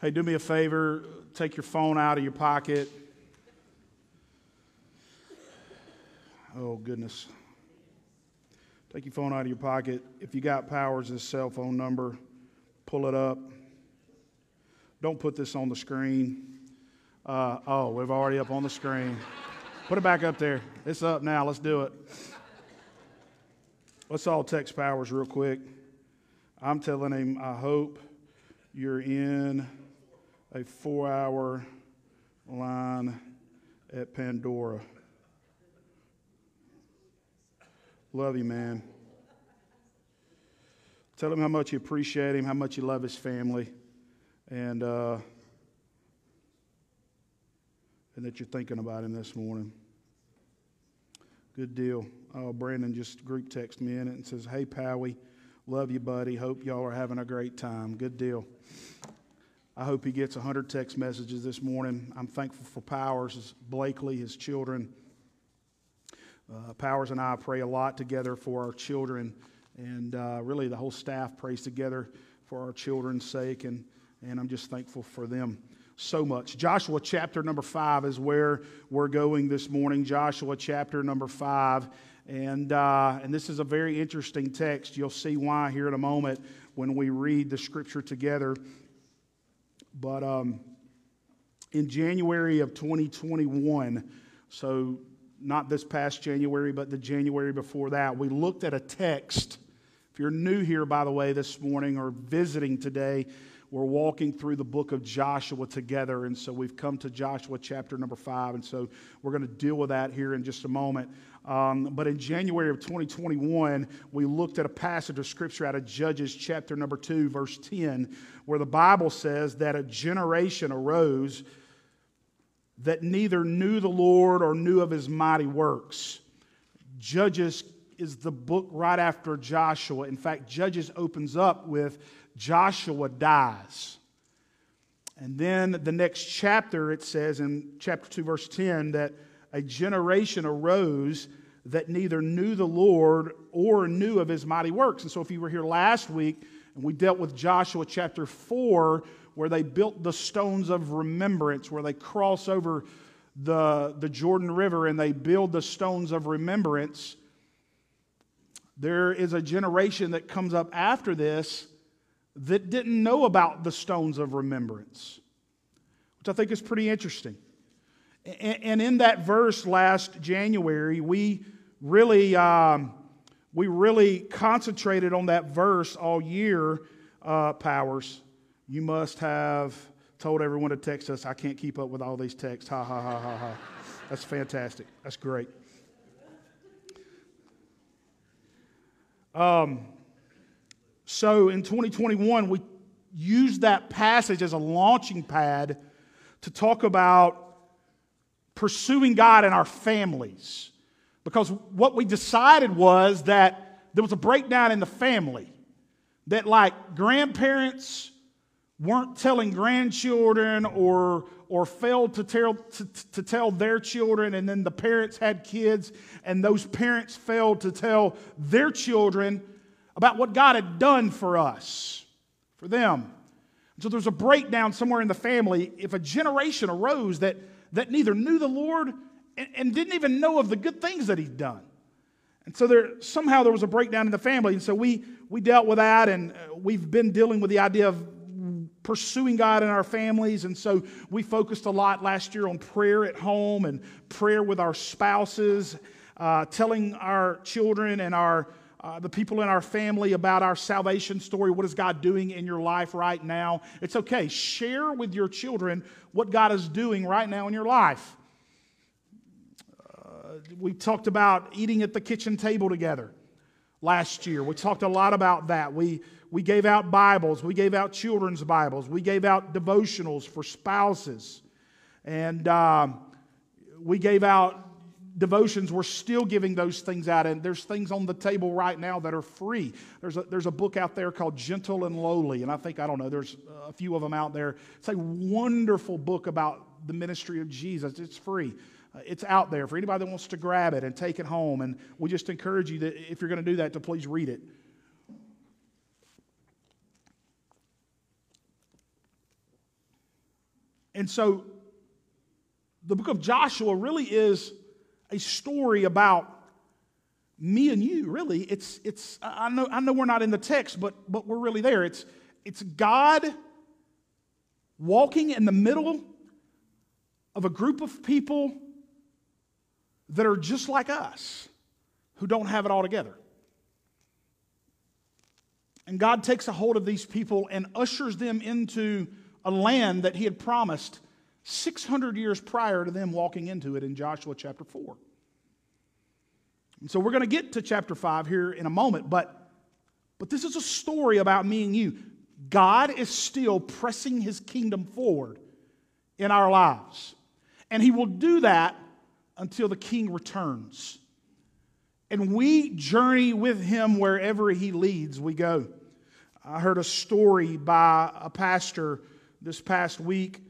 Hey, do me a favor. Take your phone out of your pocket. Oh, goodness. Take your phone out of your pocket. If you got Powers' cell phone number, pull it up. Don't put this on the screen. Uh, oh, we've already up on the screen. Put it back up there. It's up now. Let's do it. Let's all text Powers real quick. I'm telling him, I hope you're in a four hour line at Pandora. Love you, man. Tell him how much you appreciate him, how much you love his family, and, uh, and that you're thinking about him this morning. Good deal. Oh, Brandon just group texted me in it and says, Hey, Powie, love you, buddy. Hope y'all are having a great time. Good deal. I hope he gets 100 text messages this morning. I'm thankful for Powers, his Blakely, his children. Uh, Powers and I pray a lot together for our children, and uh, really the whole staff prays together for our children's sake, and, and I'm just thankful for them so much. Joshua chapter number five is where we're going this morning. Joshua chapter number five. And, uh, and this is a very interesting text. You'll see why here in a moment when we read the scripture together. But um, in January of 2021, so not this past January, but the January before that, we looked at a text. If you're new here, by the way, this morning or visiting today, we're walking through the book of Joshua together. And so we've come to Joshua chapter number five. And so we're going to deal with that here in just a moment. Um, but in January of 2021, we looked at a passage of scripture out of Judges chapter number 2, verse 10, where the Bible says that a generation arose that neither knew the Lord or knew of his mighty works. Judges is the book right after Joshua. In fact, Judges opens up with Joshua dies. And then the next chapter, it says in chapter 2, verse 10, that a generation arose that neither knew the Lord or knew of his mighty works. And so, if you were here last week, and we dealt with Joshua chapter 4, where they built the stones of remembrance, where they cross over the, the Jordan River and they build the stones of remembrance. There is a generation that comes up after this that didn't know about the stones of remembrance, which I think is pretty interesting. And in that verse last January, we really, um, we really concentrated on that verse all year, uh, Powers. You must have told everyone to text us. I can't keep up with all these texts. Ha, ha, ha, ha, ha. That's fantastic. That's great. Um, so in 2021, we used that passage as a launching pad to talk about pursuing God in our families. Because what we decided was that there was a breakdown in the family. That, like, grandparents weren't telling grandchildren or, or failed to tell, to, to tell their children, and then the parents had kids, and those parents failed to tell their children about what God had done for us, for them. So there's a breakdown somewhere in the family. If a generation arose that that neither knew the Lord and, and didn't even know of the good things that He'd done. And so there somehow there was a breakdown in the family. And so we, we dealt with that, and uh, we've been dealing with the idea of pursuing God in our families. And so we focused a lot last year on prayer at home and prayer with our spouses, uh, telling our children and our uh, the people in our family about our salvation story. What is God doing in your life right now? It's okay. Share with your children what God is doing right now in your life. Uh, we talked about eating at the kitchen table together last year. We talked a lot about that. We, we gave out Bibles, we gave out children's Bibles, we gave out devotionals for spouses, and um, we gave out devotions, we're still giving those things out. And there's things on the table right now that are free. There's a, there's a book out there called Gentle and Lowly. And I think, I don't know, there's a few of them out there. It's a wonderful book about the ministry of Jesus. It's free. Uh, it's out there for anybody that wants to grab it and take it home. And we just encourage you that if you're going to do that, to please read it. And so the book of Joshua really is a story about me and you, really. It's, it's, I, know, I know we're not in the text, but, but we're really there. It's, it's God walking in the middle of a group of people that are just like us, who don't have it all together. And God takes a hold of these people and ushers them into a land that He had promised 600 years prior to them walking into it in Joshua chapter 4. And so we're going to get to chapter 5 here in a moment, but, but this is a story about me and you. God is still pressing his kingdom forward in our lives. And he will do that until the king returns. And we journey with him wherever he leads, we go. I heard a story by a pastor this past week.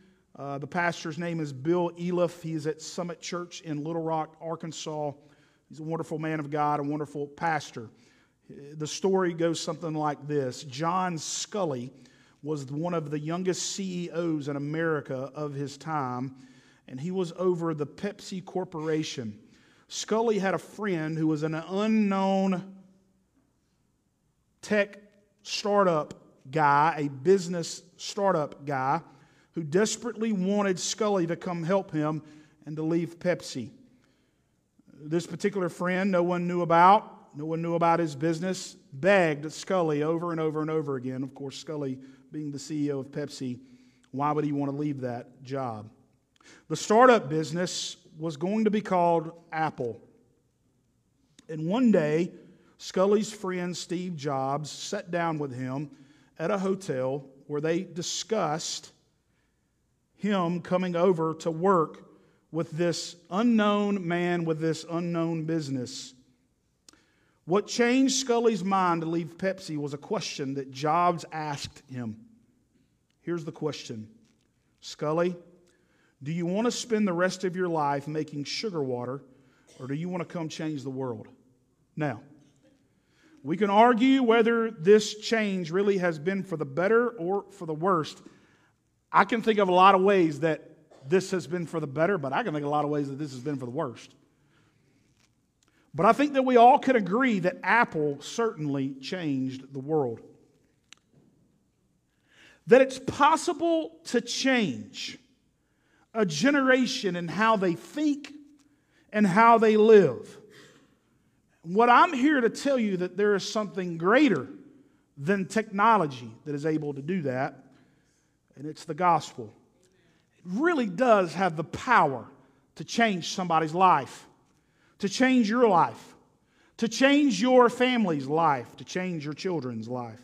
Uh, the pastor's name is Bill Elliff. He's at Summit Church in Little Rock, Arkansas. He's a wonderful man of God, a wonderful pastor. The story goes something like this John Sculley was one of the youngest CEOs in America of his time, and he was over the Pepsi Corporation. Sculley had a friend who was an unknown tech startup guy, a business startup guy, who desperately wanted Sculley to come help him and to leave Pepsi. This particular friend, no one knew about, no one knew about his business, begged Sculley over and over and over again. Of course, Sculley, being the CEO of Pepsi, why would he want to leave that job? The startup business was going to be called Apple. And one day, Sculley's friend Steve Jobs sat down with him at a hotel where they discussed him coming over to work with this unknown man with this unknown business. What changed Sculley's mind to leave Pepsi was a question that Jobs asked him. Here's the question Sculley, do you want to spend the rest of your life making sugar water, or do you want to come change the world? Now, we can argue whether this change really has been for the better or for the worst. I can think of a lot of ways that this has been for the better, but I can think of a lot of ways that this has been for the worst. But I think that we all can agree that Apple certainly changed the world. That it's possible to change a generation and how they think and how they live. What I'm here to tell you that there is something greater than technology that is able to do that, and it's the gospel It really does have the power to change somebody's life, to change your life, to change your family's life, to change your children's life.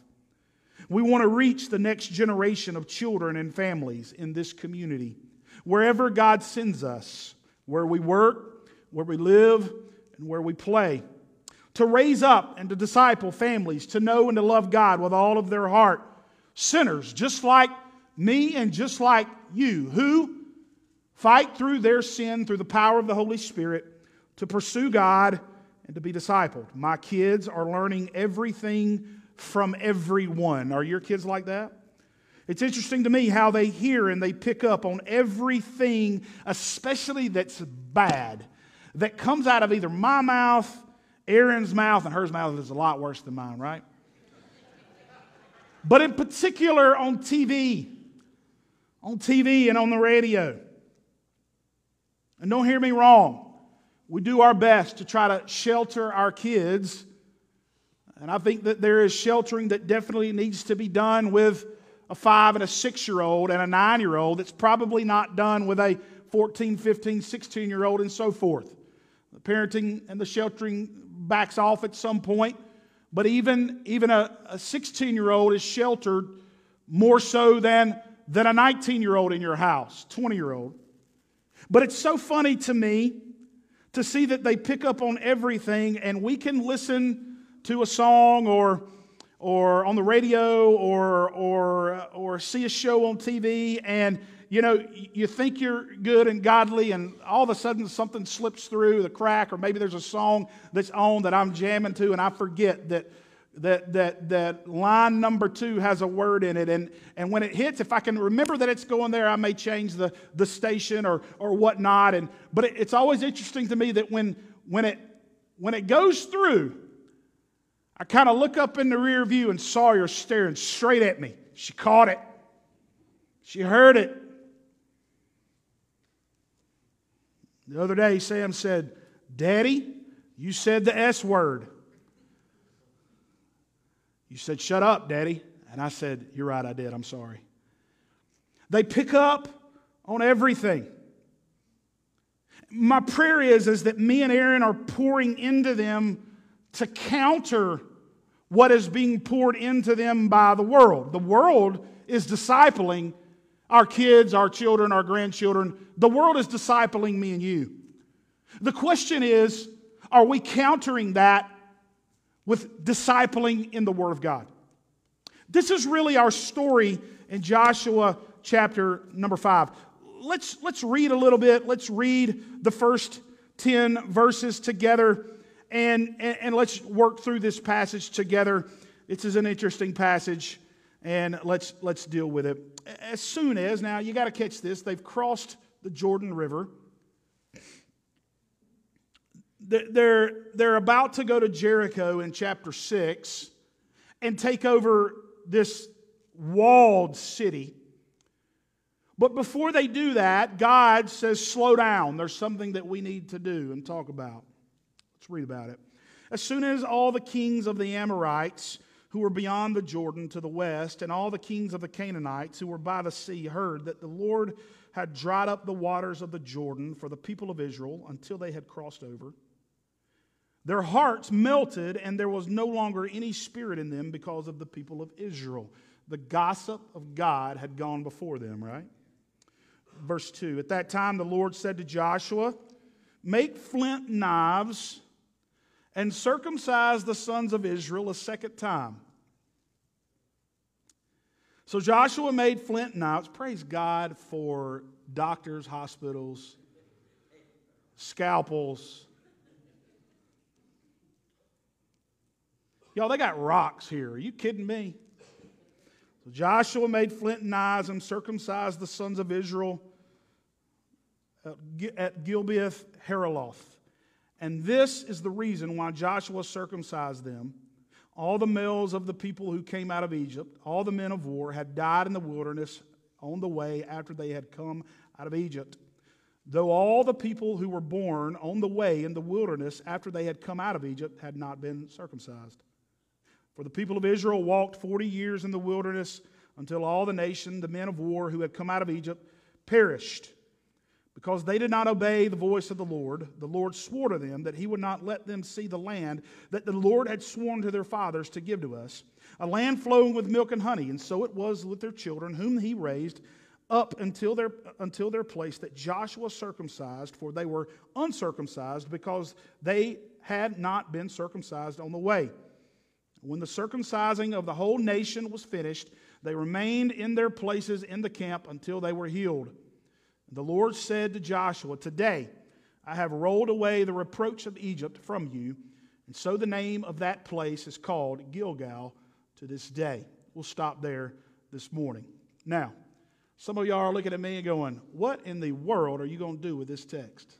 We want to reach the next generation of children and families in this community. Wherever God sends us, where we work, where we live, and where we play, to raise up and to disciple families, to know and to love God with all of their heart. Sinners, just like me and just like you, who fight through their sin through the power of the Holy Spirit to pursue God and to be discipled. My kids are learning everything from everyone. Are your kids like that? It's interesting to me how they hear and they pick up on everything, especially that's bad, that comes out of either my mouth, Aaron's mouth, and hers mouth is a lot worse than mine, right? But in particular on TV, on TV and on the radio. And don't hear me wrong. We do our best to try to shelter our kids. And I think that there is sheltering that definitely needs to be done with a five and a six year old and a nine year old. It's probably not done with a 14, 15, 16 year old and so forth. The parenting and the sheltering backs off at some point. But even, even a 16 year old is sheltered more so than than a 19 year old in your house, 20 year old. But it's so funny to me to see that they pick up on everything and we can listen to a song or or on the radio or or uh, or see a show on TV and you know you think you're good and godly and all of a sudden something slips through the crack or maybe there's a song that's on that I'm jamming to and I forget that that, that, that line number two has a word in it. And, and when it hits, if I can remember that it's going there, I may change the, the station or, or whatnot. And, but it, it's always interesting to me that when, when, it, when it goes through, I kind of look up in the rear view and Sawyer staring straight at me. She caught it. She heard it. The other day, Sam said, Daddy, you said the S word. You said, Shut up, Daddy. And I said, You're right, I did. I'm sorry. They pick up on everything. My prayer is, is that me and Aaron are pouring into them to counter what is being poured into them by the world. The world is discipling our kids, our children, our grandchildren. The world is discipling me and you. The question is are we countering that with discipling in the Word of God? This is really our story in Joshua chapter number five. Let's, let's read a little bit. Let's read the first 10 verses together and, and, and let's work through this passage together. This is an interesting passage, and let's, let's deal with it. As soon as, now you got to catch this, they've crossed the Jordan River. They're, they're about to go to Jericho in chapter 6 and take over this walled city. But before they do that, God says, slow down. There's something that we need to do and talk about. Let's read about it. As soon as all the kings of the Amorites who were beyond the Jordan to the west, and all the kings of the Canaanites who were by the sea heard that the Lord had dried up the waters of the Jordan for the people of Israel until they had crossed over. Their hearts melted, and there was no longer any spirit in them because of the people of Israel. The gossip of God had gone before them, right? Verse 2 At that time, the Lord said to Joshua, Make flint knives and circumcise the sons of Israel a second time. So Joshua made flint knives. Praise God for doctors, hospitals, scalpels. Y'all, they got rocks here. Are you kidding me? So Joshua made flint knives and circumcised the sons of Israel at Gibeath Haaraloth. And this is the reason why Joshua circumcised them. All the males of the people who came out of Egypt, all the men of war, had died in the wilderness on the way after they had come out of Egypt. Though all the people who were born on the way in the wilderness after they had come out of Egypt had not been circumcised. For the people of Israel walked 40 years in the wilderness until all the nation, the men of war who had come out of Egypt, perished. Because they did not obey the voice of the Lord, the Lord swore to them that he would not let them see the land that the Lord had sworn to their fathers to give to us, a land flowing with milk and honey. And so it was with their children, whom he raised up until their, until their place that Joshua circumcised, for they were uncircumcised because they had not been circumcised on the way. When the circumcising of the whole nation was finished, they remained in their places in the camp until they were healed. The Lord said to Joshua, Today I have rolled away the reproach of Egypt from you. And so the name of that place is called Gilgal to this day. We'll stop there this morning. Now, some of y'all are looking at me and going, What in the world are you going to do with this text?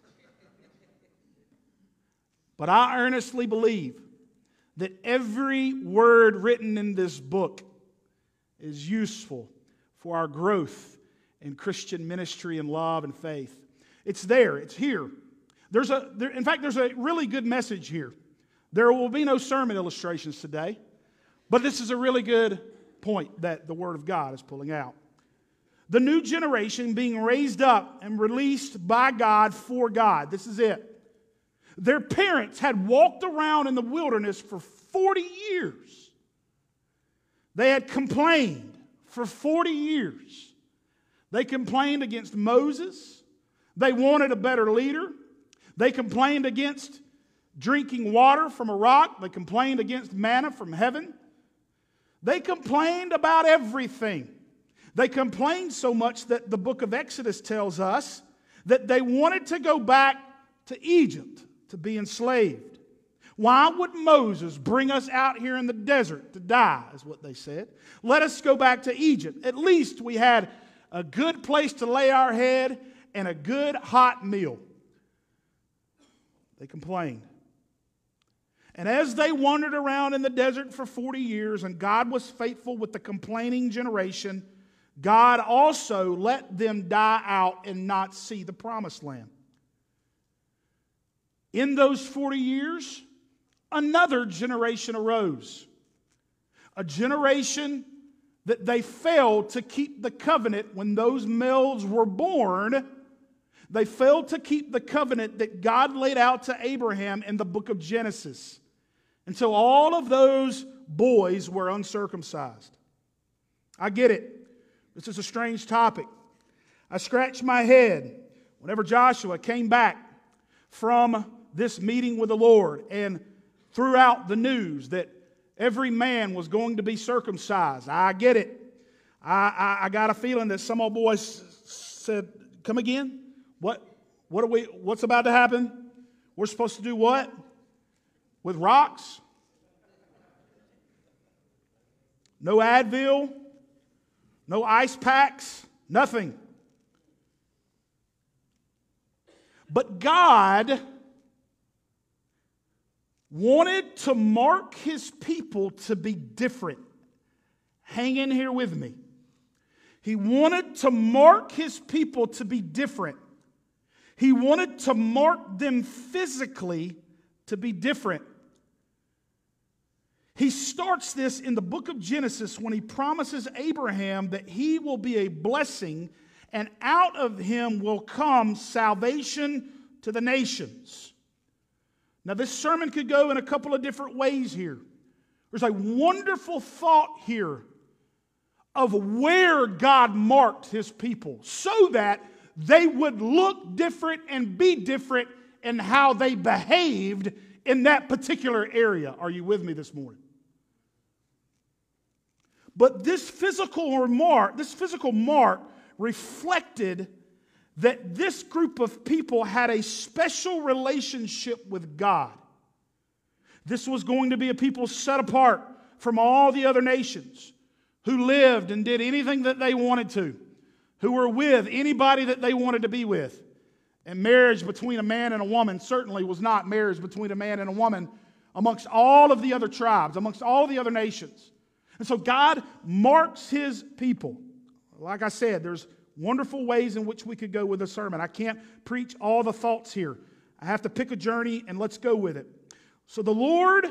But I earnestly believe that every word written in this book is useful for our growth in Christian ministry and love and faith. It's there, it's here. There's a, there, in fact, there's a really good message here. There will be no sermon illustrations today, but this is a really good point that the Word of God is pulling out. The new generation being raised up and released by God for God. This is it. Their parents had walked around in the wilderness for 40 years. They had complained for 40 years. They complained against Moses. They wanted a better leader. They complained against drinking water from a rock. They complained against manna from heaven. They complained about everything. They complained so much that the book of Exodus tells us that they wanted to go back to Egypt to be enslaved. Why would Moses bring us out here in the desert to die, is what they said. Let us go back to Egypt. At least we had a good place to lay our head and a good hot meal. They complained. And as they wandered around in the desert for 40 years, and God was faithful with the complaining generation, God also let them die out and not see the promised land. In those 40 years, another generation arose. A generation that they failed to keep the covenant when those males were born. They failed to keep the covenant that God laid out to Abraham in the book of Genesis. And so all of those boys were uncircumcised. I get it. This is a strange topic. I scratched my head whenever Joshua came back from this meeting with the Lord and throughout the news that every man was going to be circumcised. I get it. I, I, I got a feeling that some old boys said, Come again? What, what are we, what's about to happen? We're supposed to do what? with rocks, no Advil, no ice packs, nothing. But God wanted to mark his people to be different. Hang in here with me. He wanted to mark his people to be different. He wanted to mark them physically to be different. He starts this in the book of Genesis when he promises Abraham that he will be a blessing and out of him will come salvation to the nations. Now, this sermon could go in a couple of different ways here. There's a wonderful thought here of where God marked his people so that they would look different and be different in how they behaved in that particular area. Are you with me this morning? But this physical mark, this physical mark reflected that this group of people had a special relationship with God. This was going to be a people set apart from all the other nations who lived and did anything that they wanted to, who were with anybody that they wanted to be with. And marriage between a man and a woman certainly was not marriage between a man and a woman amongst all of the other tribes, amongst all the other nations. And so God marks his people. Like I said, there's wonderful ways in which we could go with a sermon. I can't preach all the thoughts here. I have to pick a journey and let's go with it. So the Lord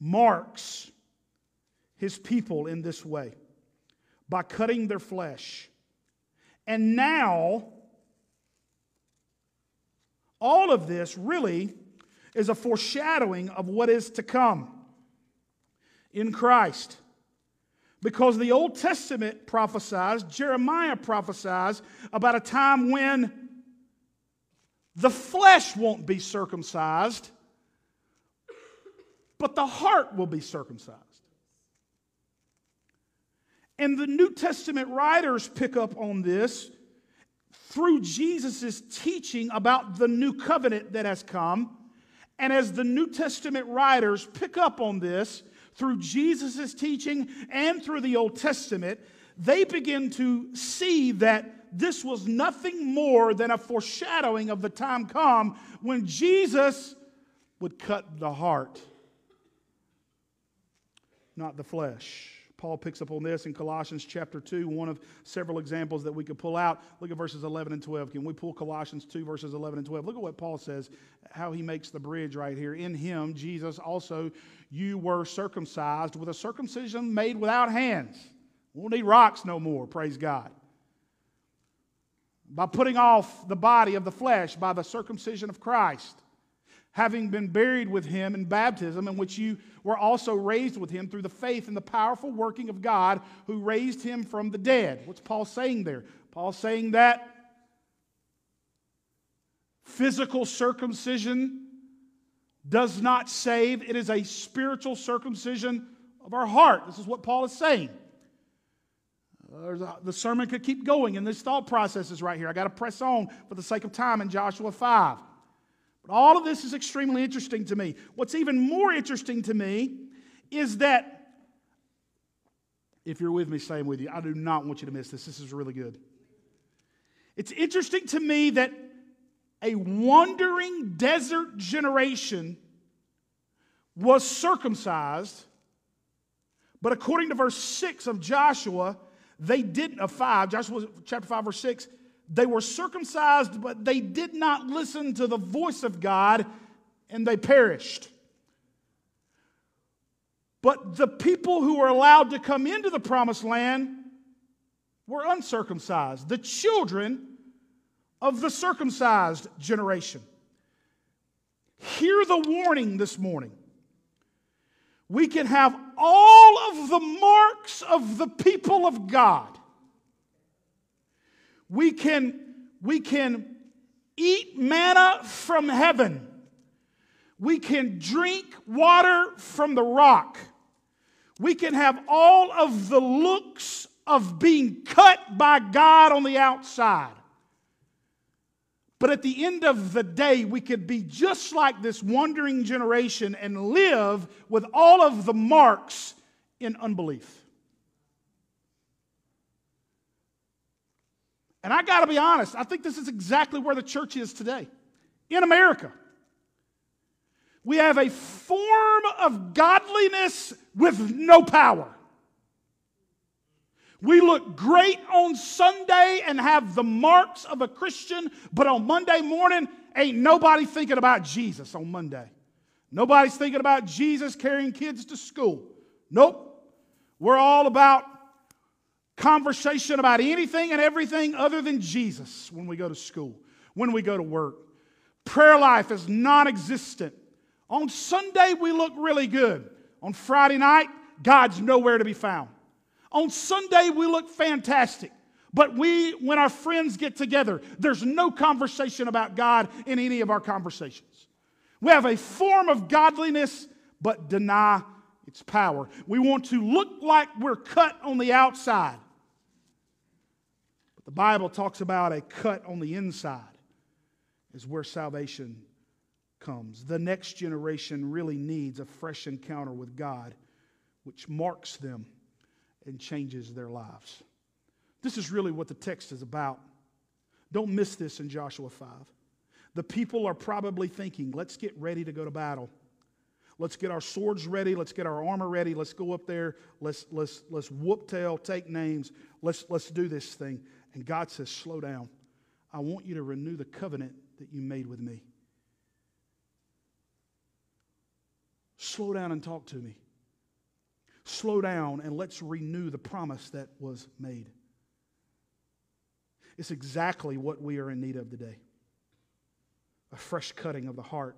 marks his people in this way by cutting their flesh. And now, all of this really is a foreshadowing of what is to come in Christ. Because the Old Testament prophesies, Jeremiah prophesies about a time when the flesh won't be circumcised, but the heart will be circumcised. And the New Testament writers pick up on this through Jesus' teaching about the new covenant that has come and as the New Testament writers pick up on this through Jesus' teaching and through the Old Testament, they begin to see that this was nothing more than a foreshadowing of the time come when Jesus would cut the heart, not the flesh. Paul picks up on this in Colossians chapter 2, one of several examples that we could pull out. Look at verses 11 and 12. Can we pull Colossians 2, verses 11 and 12? Look at what Paul says, how he makes the bridge right here. In him, Jesus, also you were circumcised with a circumcision made without hands. We won't need rocks no more, praise God. By putting off the body of the flesh by the circumcision of Christ having been buried with him in baptism, in which you were also raised with him through the faith in the powerful working of God who raised him from the dead. What's Paul saying there? Paul saying that physical circumcision does not save, it is a spiritual circumcision of our heart. This is what Paul is saying. The sermon could keep going, and this thought process is right here. I got to press on for the sake of time in Joshua 5. But all of this is extremely interesting to me. What's even more interesting to me is that, if you're with me, same with you. I do not want you to miss this. This is really good. It's interesting to me that a wandering desert generation was circumcised, but according to verse 6 of Joshua, they didn't, of 5, Joshua chapter 5, verse 6, they were circumcised, but they did not listen to the voice of God and they perished. But the people who were allowed to come into the promised land were uncircumcised, the children of the circumcised generation. Hear the warning this morning. We can have all of the marks of the people of God. We can, we can eat manna from heaven. We can drink water from the rock. We can have all of the looks of being cut by God on the outside. But at the end of the day, we could be just like this wandering generation and live with all of the marks in unbelief. And I got to be honest, I think this is exactly where the church is today in America. We have a form of godliness with no power. We look great on Sunday and have the marks of a Christian, but on Monday morning, ain't nobody thinking about Jesus on Monday. Nobody's thinking about Jesus carrying kids to school. Nope. We're all about conversation about anything and everything other than Jesus when we go to school, when we go to work. Prayer life is non existent. On Sunday, we look really good. On Friday night, God's nowhere to be found. On Sunday, we look fantastic. But we, when our friends get together, there's no conversation about God in any of our conversations. We have a form of godliness, but deny its power. We want to look like we're cut on the outside. The Bible talks about a cut on the inside, is where salvation comes. The next generation really needs a fresh encounter with God, which marks them and changes their lives. This is really what the text is about. Don't miss this in Joshua 5. The people are probably thinking, let's get ready to go to battle. Let's get our swords ready. Let's get our armor ready. Let's go up there. Let's, let's, let's whoop tail, take names. Let's, let's do this thing. And God says, slow down. I want you to renew the covenant that you made with me. Slow down and talk to me slow down and let's renew the promise that was made. It's exactly what we are in need of today a fresh cutting of the heart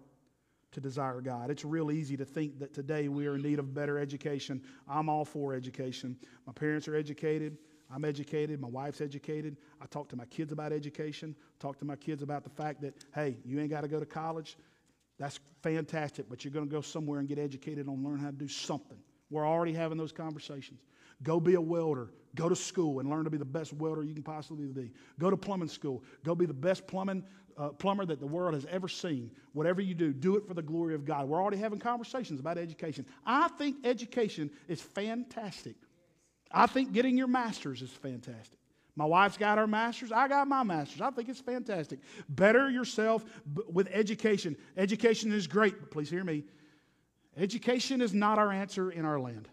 to desire God. It's real easy to think that today we are in need of better education. I'm all for education. My parents are educated. I'm educated. My wife's educated. I talk to my kids about education. Talk to my kids about the fact that, hey, you ain't got to go to college. That's fantastic, but you're going to go somewhere and get educated and learn how to do something. We're already having those conversations. Go be a welder. Go to school and learn to be the best welder you can possibly be. Go to plumbing school. Go be the best plumbing uh, plumber that the world has ever seen. Whatever you do, do it for the glory of God. We're already having conversations about education. I think education is fantastic. I think getting your master's is fantastic. My wife's got her master's. I got my master's. I think it's fantastic. Better yourself with education. Education is great, but please hear me. Education is not our answer in our land.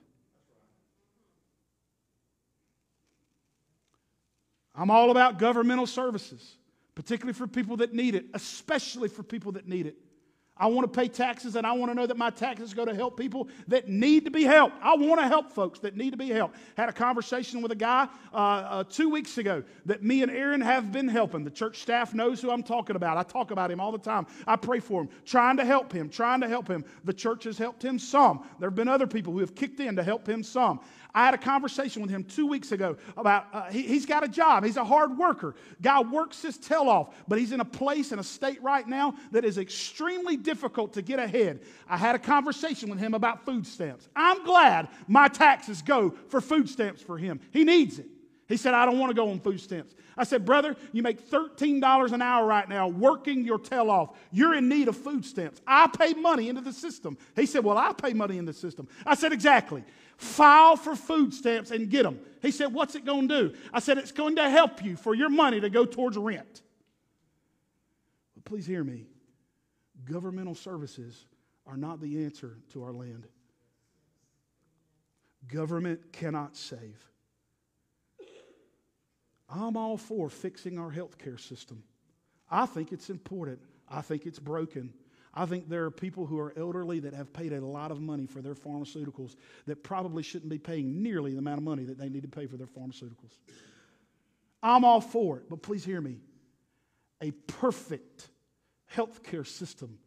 I'm all about governmental services, particularly for people that need it, especially for people that need it. I want to pay taxes and I want to know that my taxes go to help people that need to be helped. I want to help folks that need to be helped. Had a conversation with a guy uh, uh, two weeks ago that me and Aaron have been helping. The church staff knows who I'm talking about. I talk about him all the time. I pray for him, trying to help him, trying to help him. The church has helped him some. There have been other people who have kicked in to help him some. I had a conversation with him two weeks ago about uh, he, has got a job. He's a hard worker. Guy works his tail off, but he's in a place in a state right now that is extremely difficult to get ahead. I had a conversation with him about food stamps. I'm glad my taxes go for food stamps for him. He needs it. He said, I don't want to go on food stamps. I said, Brother, you make $13 an hour right now working your tail off. You're in need of food stamps. I pay money into the system. He said, Well, I pay money in the system. I said, Exactly. File for food stamps and get them. He said, What's it going to do? I said, It's going to help you for your money to go towards rent. But please hear me governmental services are not the answer to our land. Government cannot save. I'm all for fixing our healthcare system. I think it's important. I think it's broken. I think there are people who are elderly that have paid a lot of money for their pharmaceuticals that probably shouldn't be paying nearly the amount of money that they need to pay for their pharmaceuticals. I'm all for it, but please hear me. A perfect healthcare system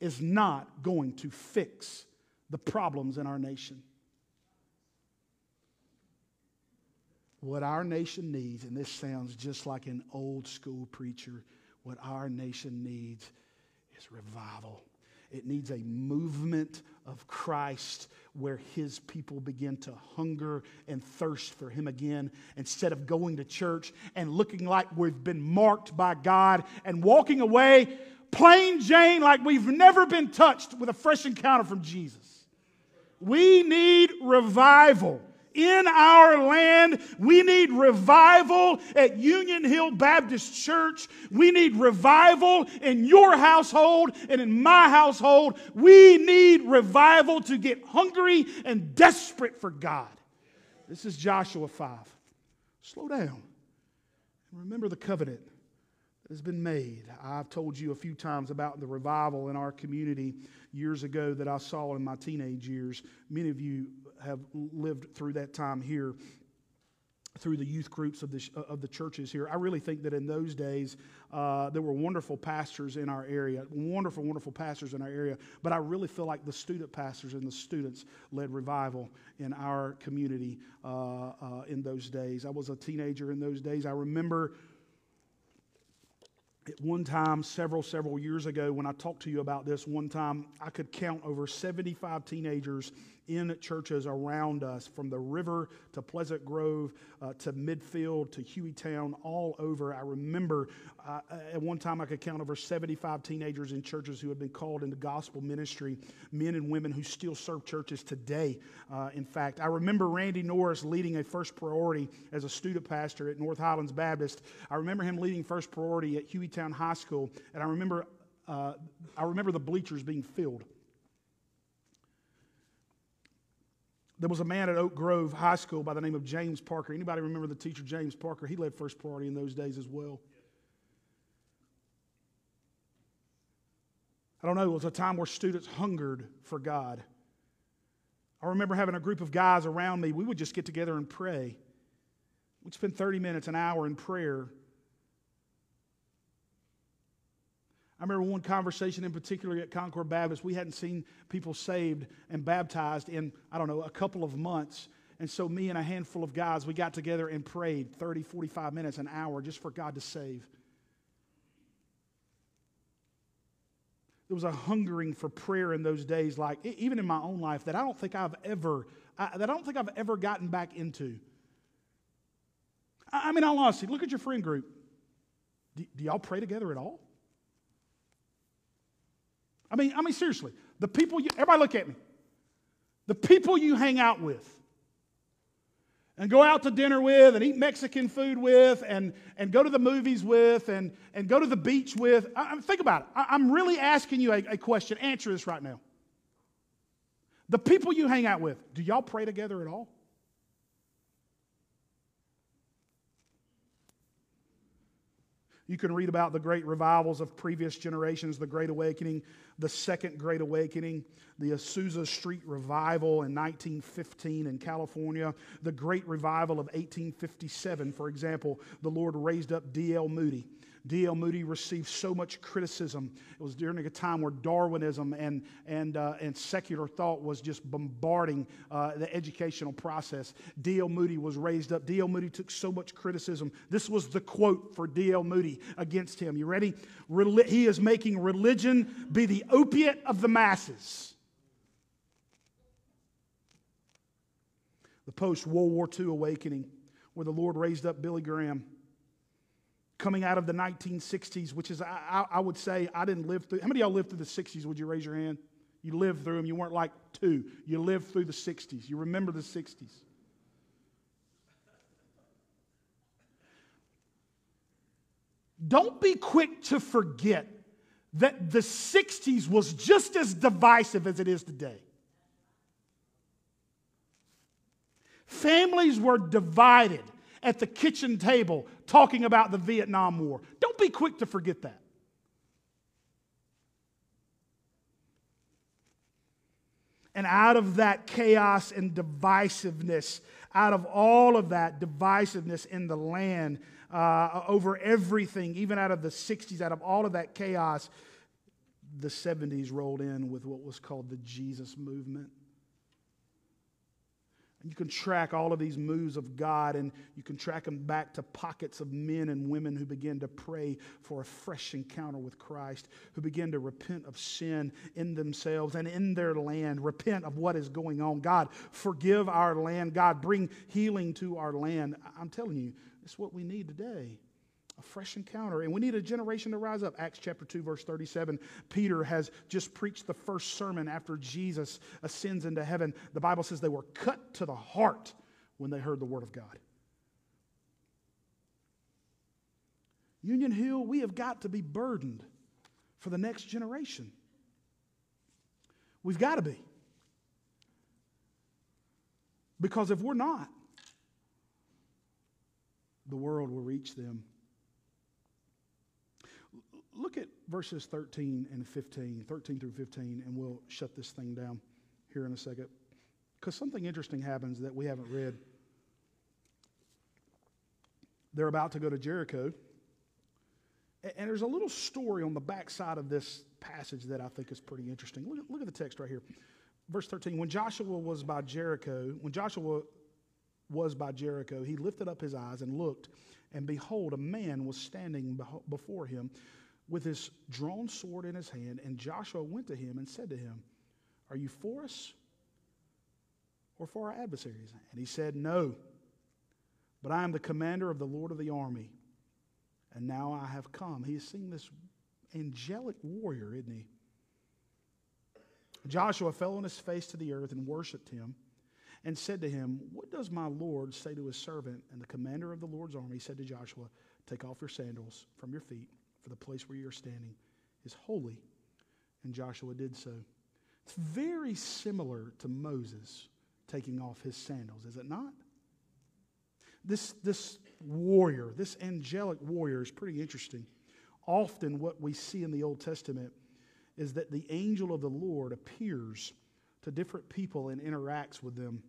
is not going to fix the problems in our nation. What our nation needs, and this sounds just like an old school preacher, what our nation needs is revival. It needs a movement of Christ where his people begin to hunger and thirst for him again instead of going to church and looking like we've been marked by God and walking away plain Jane like we've never been touched with a fresh encounter from Jesus. We need revival in our land. We need revival at Union Hill Baptist Church. We need revival in your household and in my household. We need revival to get hungry and desperate for God. This is Joshua 5. Slow down. Remember the covenant that has been made. I've told you a few times about the revival in our community years ago that I saw in my teenage years. Many of you have lived through that time here through the youth groups of the, of the churches here. I really think that in those days, uh, there were wonderful pastors in our area, wonderful, wonderful pastors in our area. But I really feel like the student pastors and the students led revival in our community uh, uh, in those days. I was a teenager in those days. I remember at one time, several, several years ago, when I talked to you about this, one time I could count over 75 teenagers in churches around us, from the river to Pleasant Grove uh, to Midfield to Hueytown, all over. I remember uh, at one time I could count over 75 teenagers in churches who had been called into gospel ministry, men and women who still serve churches today. Uh, in fact, I remember Randy Norris leading a first priority as a student pastor at North Highlands Baptist. I remember him leading first priority at Hueytown High School, and I remember, uh, I remember the bleachers being filled. There was a man at Oak Grove High School by the name of James Parker. Anybody remember the teacher James Parker? He led first priority in those days as well. I don't know, it was a time where students hungered for God. I remember having a group of guys around me. We would just get together and pray. We'd spend 30 minutes, an hour in prayer I remember one conversation in particular at Concord Baptist. We hadn't seen people saved and baptized in, I don't know, a couple of months. And so, me and a handful of guys, we got together and prayed 30, 45 minutes, an hour, just for God to save. There was a hungering for prayer in those days, like even in my own life, that I don't think I've ever, I, that I don't think I've ever gotten back into. I, mean, I mean, all honesty, look at your friend group. Do, do y'all pray together at all? I mean, I mean, seriously, the people you, everybody look at me. The people you hang out with and go out to dinner with and eat Mexican food with and, and go to the movies with and, and go to the beach with. I, I, think about it. I, am really asking you a, a question. Answer this right now. The people you hang out with, do y'all pray together at all? You can read about the great revivals of previous generations, the Great Awakening, the Second Great Awakening, the Azusa Street Revival in 1915 in California, the Great Revival of 1857, for example. The Lord raised up D.L. Moody D.L. Moody received so much criticism. It was during a time where Darwinism and, and, uh, and secular thought was just bombarding uh, the educational process. D.L. Moody was raised up. D.L. Moody took so much criticism. This was the quote for D.L. Moody against him. You ready? Reli- he is making religion be the opiate of the masses. The post World War II awakening where the Lord raised up Billy Graham. Coming out of the 1960s, which is, I, I would say, I didn't live through. How many of y'all lived through the 60s? Would you raise your hand? You lived through them. You weren't like two. You lived through the 60s. You remember the 60s. Don't be quick to forget that the 60s was just as divisive as it is today. Families were divided at the kitchen table talking about the Vietnam War. Don't be quick to forget that. And out of that chaos and divisiveness, out of all of that divisiveness in the land, uh, over everything, even out of the 60s, out of all of that chaos, the 70s rolled in with what was called the Jesus movement. You can track all of these moves of God, and you can track them back to pockets of men and women who began to pray for a fresh encounter with Christ, who began to repent of sin in themselves and in their land, repent of what is going on. God, forgive our land. God, bring healing to our land. I'm telling you, it's what we need today a fresh encounter. And we need a generation to rise up. Acts chapter 2, verse 37. Peter has just preached the first sermon after Jesus ascends into heaven. The Bible says they were cut to the heart when they heard the word of God. Union Hill, we have got to be burdened for the next generation. We've got to be. Because if we're not, the world will reach them. Look at verses 13 and 15, 13 through 15, and we'll shut this thing down here in a second. Because something interesting happens that we haven't read. They're about to go to Jericho. And there's a little story on the backside of this passage that I think is pretty interesting. Look, look at the text right here. Verse 13 When Joshua was by Jericho, when Joshua was by Jericho, he lifted up his eyes and looked, and behold, a man was standing before him with his drawn sword in his hand. And Joshua went to him and said to him, Are you for us or for our adversaries? And he said, No, but I am the commander of the Lord of the army. And now I have come. He is seeing this angelic warrior, isn't he? Joshua fell on his face to the earth and worshiped him and said to him, What does my Lord say to his servant? And the commander of the Lord's army said to Joshua, Take off your sandals from your feet, for the place where you're standing is holy. And Joshua did so. It's very similar to Moses taking off his sandals, is it not? This, this warrior, this angelic warrior, is pretty interesting. Often, what we see in the Old Testament is that the angel of the Lord appears to different people and interacts with them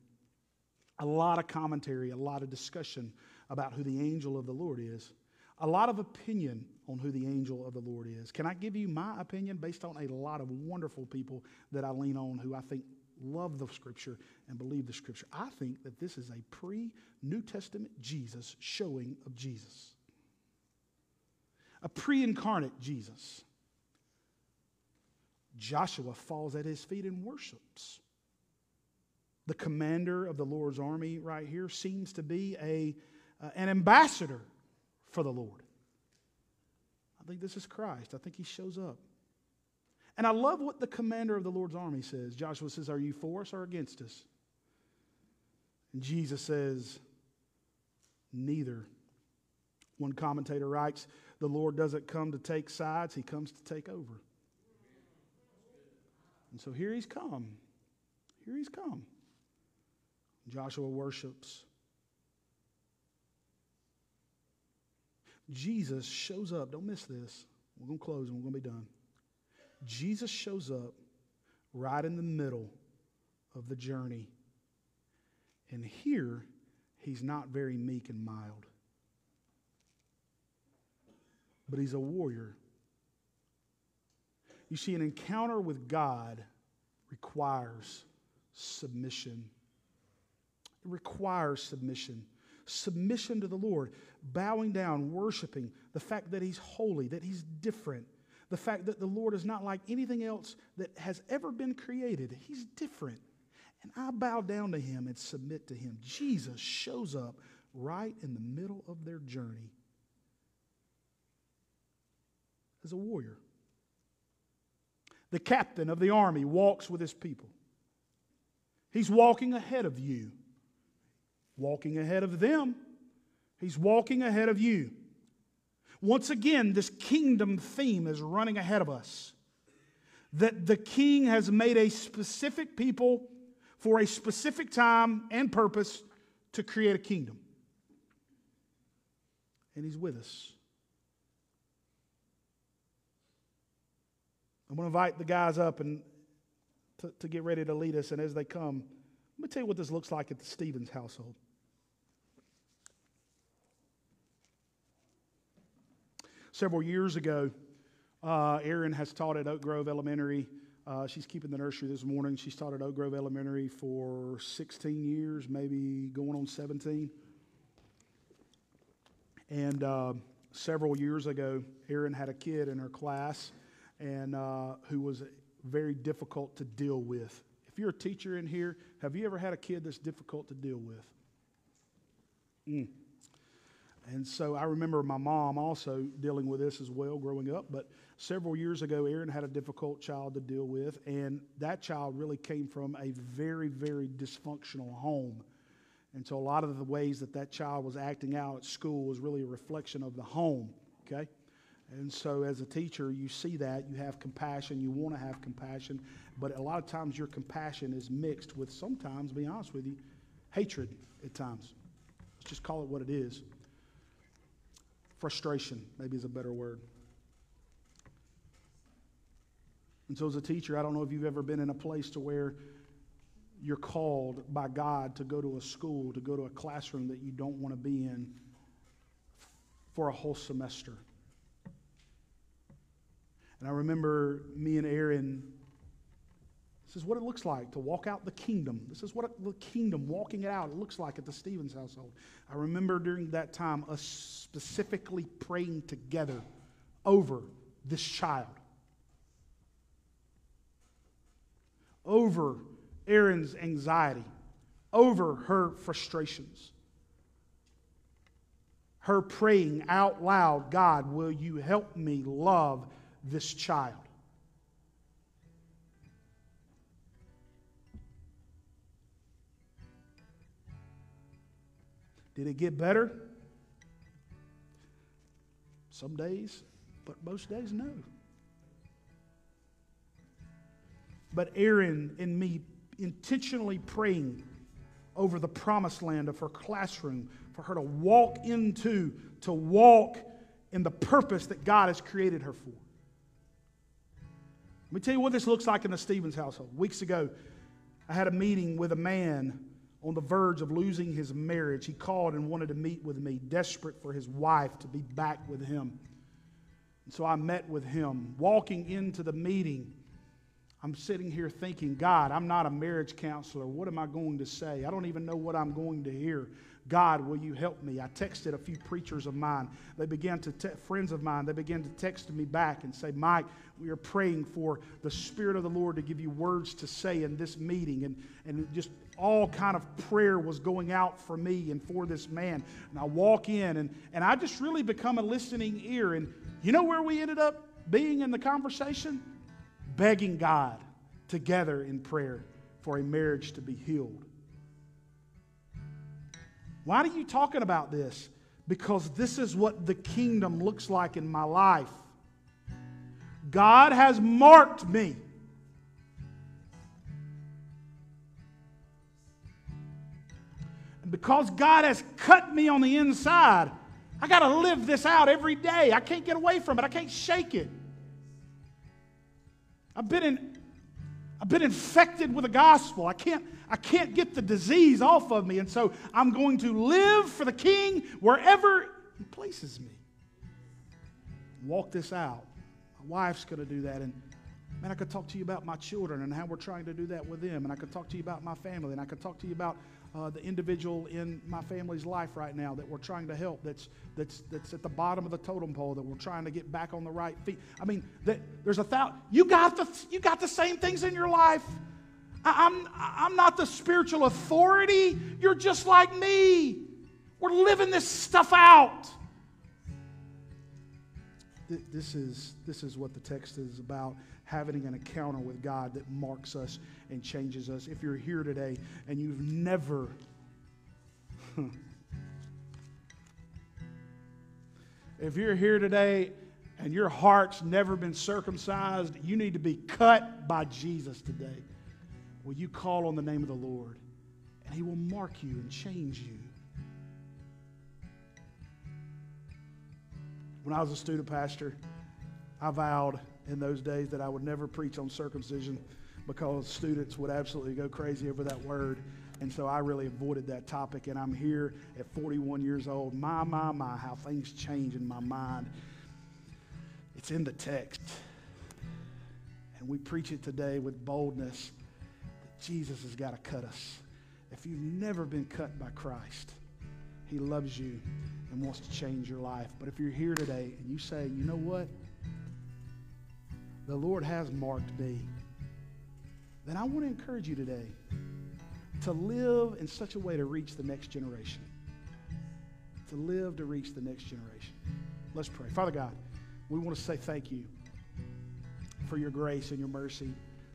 a lot of commentary, a lot of discussion about who the angel of the Lord is, a lot of opinion on who the angel of the Lord is. Can I give you my opinion based on a lot of wonderful people that I lean on who I think love the scripture and believe the scripture? I think that this is a pre New Testament Jesus showing of Jesus, a pre incarnate Jesus. Joshua falls at his feet and worships the commander of the Lord's army right here seems to be a, uh, an ambassador for the Lord. I think this is Christ. I think he shows up. And I love what the commander of the Lord's army says. Joshua says, Are you for us or against us? And Jesus says, Neither. One commentator writes, The Lord doesn't come to take sides, he comes to take over. And so here he's come. Here he's come. Joshua worships. Jesus shows up. Don't miss this. We're going to close and we're going to be done. Jesus shows up right in the middle of the journey. And here, he's not very meek and mild, but he's a warrior. You see, an encounter with God requires submission it requires submission. Submission to the Lord, bowing down, worshiping the fact that He's holy, that He's different, the fact that the Lord is not like anything else that has ever been created. He's different. And I bow down to Him and submit to Him. Jesus shows up right in the middle of their journey as a warrior. The captain of the army walks with his people. He's walking ahead of you, walking ahead of them. He's walking ahead of you. Once again, this kingdom theme is running ahead of us. That the king has made a specific people for a specific time and purpose to create a kingdom. And he's with us. I'm going to invite the guys up and to, to get ready to lead us. And as they come, let me tell you what this looks like at the Stevens household. Several years ago, uh, Erin has taught at Oak Grove Elementary. Uh, she's keeping the nursery this morning. She's taught at Oak Grove Elementary for 16 years, maybe going on 17. And uh, several years ago, Erin had a kid in her class and uh, who was very difficult to deal with. If you're a teacher in here, have you ever had a kid that's difficult to deal with? Mm. And so I remember my mom also dealing with this as well growing up. But several years ago, Erin had a difficult child to deal with, and that child really came from a very, very dysfunctional home. And so a lot of the ways that that child was acting out at school was really a reflection of the home, okay? And so, as a teacher, you see that, you have compassion, you want to have compassion, but a lot of times your compassion is mixed with sometimes, be honest with you, hatred at times. Let's just call it what it is. Frustration, maybe is a better word. And so, as a teacher, I don't know if you've ever been in a place to where you're called by God to go to a school, to go to a classroom that you don't want to be in for a whole semester. And I remember me and Erin, this is what it looks like to walk out the kingdom. This is what the kingdom, walking it out, it looks like at the Stevens household. I remember during that time us specifically praying together over this child, over Erin's anxiety, over her frustrations her praying out loud, God, will you help me love this child. Did it get better? Some days, but most days, no. But Erin and me intentionally praying over the promised land of her classroom for her to walk into, to walk in the purpose that God has created her for. Let me tell you what this looks like in the Stevens household. Weeks ago, I had a meeting with a man on the verge of losing his marriage. He called and wanted to meet with me, desperate for his wife to be back with him. And so I met with him. Walking into the meeting, I'm sitting here thinking, God, I'm not a marriage counselor. What am I going to say? I don't even know what I'm going to hear. God, will you help me? I texted a few preachers of mine. They began to, te- friends of mine, they began to text me back and say, Mike, we are praying for the Spirit of the Lord to give you words to say in this meeting. And, and just all kind of prayer was going out for me and for this man. And I walk in and, and I just really become a listening ear. And you know where we ended up being in the conversation? Begging God together in prayer for a marriage to be healed. Why are you talking about this? Because this is what the kingdom looks like in my life. God has marked me. And because God has cut me on the inside, I got to live this out every day. I can't get away from it. I can't shake it. I've been in I've been infected with the gospel. I can't, I can't get the disease off of me. And so I'm going to live for the king wherever he places me. Walk this out. My wife's going to do that. And man, I could talk to you about my children and how we're trying to do that with them. And I could talk to you about my family. And I could talk to you about uh, the individual in my family's life right now that we're trying to help, that's, that's, that's at the bottom of the totem pole, that we're trying to get back on the right feet. I mean, that, there's a thousand, you got the, you got the same things in your life. I'm, I'm not the spiritual authority. You're just like me. We're living this stuff out. This is, this is what the text is about having an encounter with God that marks us and changes us. If you're here today and you've never, if you're here today and your heart's never been circumcised, you need to be cut by Jesus today. Will you call on the name of the Lord? And He will mark you and change you. When I was a student pastor, I vowed in those days that I would never preach on circumcision because students would absolutely go crazy over that word. And so I really avoided that topic. And I'm here at 41 years old. My, my, my, how things change in my mind. It's in the text. And we preach it today with boldness Jesus has got to cut us. If you've never been cut by Christ, He loves you and wants to change your life. But if you're here today and you say, you know what? The Lord has marked me. Then I want to encourage you today to live in such a way to reach the next generation. To live to reach the next generation. Let's pray. Father God, we want to say thank you for your grace and your mercy.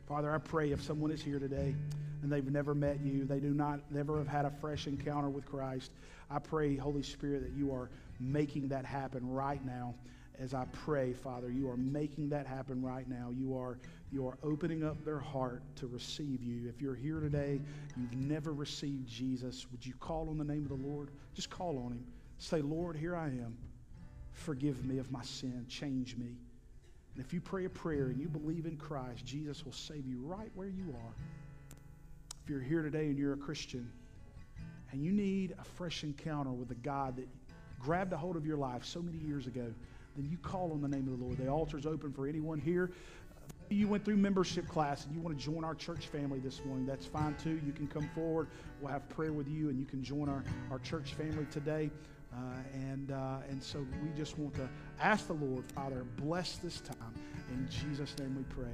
Father, I pray if someone is here today and they've never met you, they do not never have had a fresh encounter with Christ, I pray, Holy Spirit, that you are making that happen right now. As I pray, Father, you are making that happen right now. You are you are opening up their heart to receive you. If you're here today, you've never received Jesus, would you call on the name of the Lord? Just call on him. Say, Lord, here I am. Forgive me of my sin. Change me. And if you pray a prayer and you believe in Christ, Jesus will save you right where you are. If you're here today and you're a Christian and you need a fresh encounter with the God that grabbed a hold of your life so many years ago, then you call on the name of the Lord. The altar's open for anyone here. You went through membership class and you want to join our church family this morning. That's fine too. You can come forward. We'll have prayer with you and you can join our, our church family today. Uh, and, uh, and so we just want to ask the Lord, Father, bless this time. In Jesus' name we pray.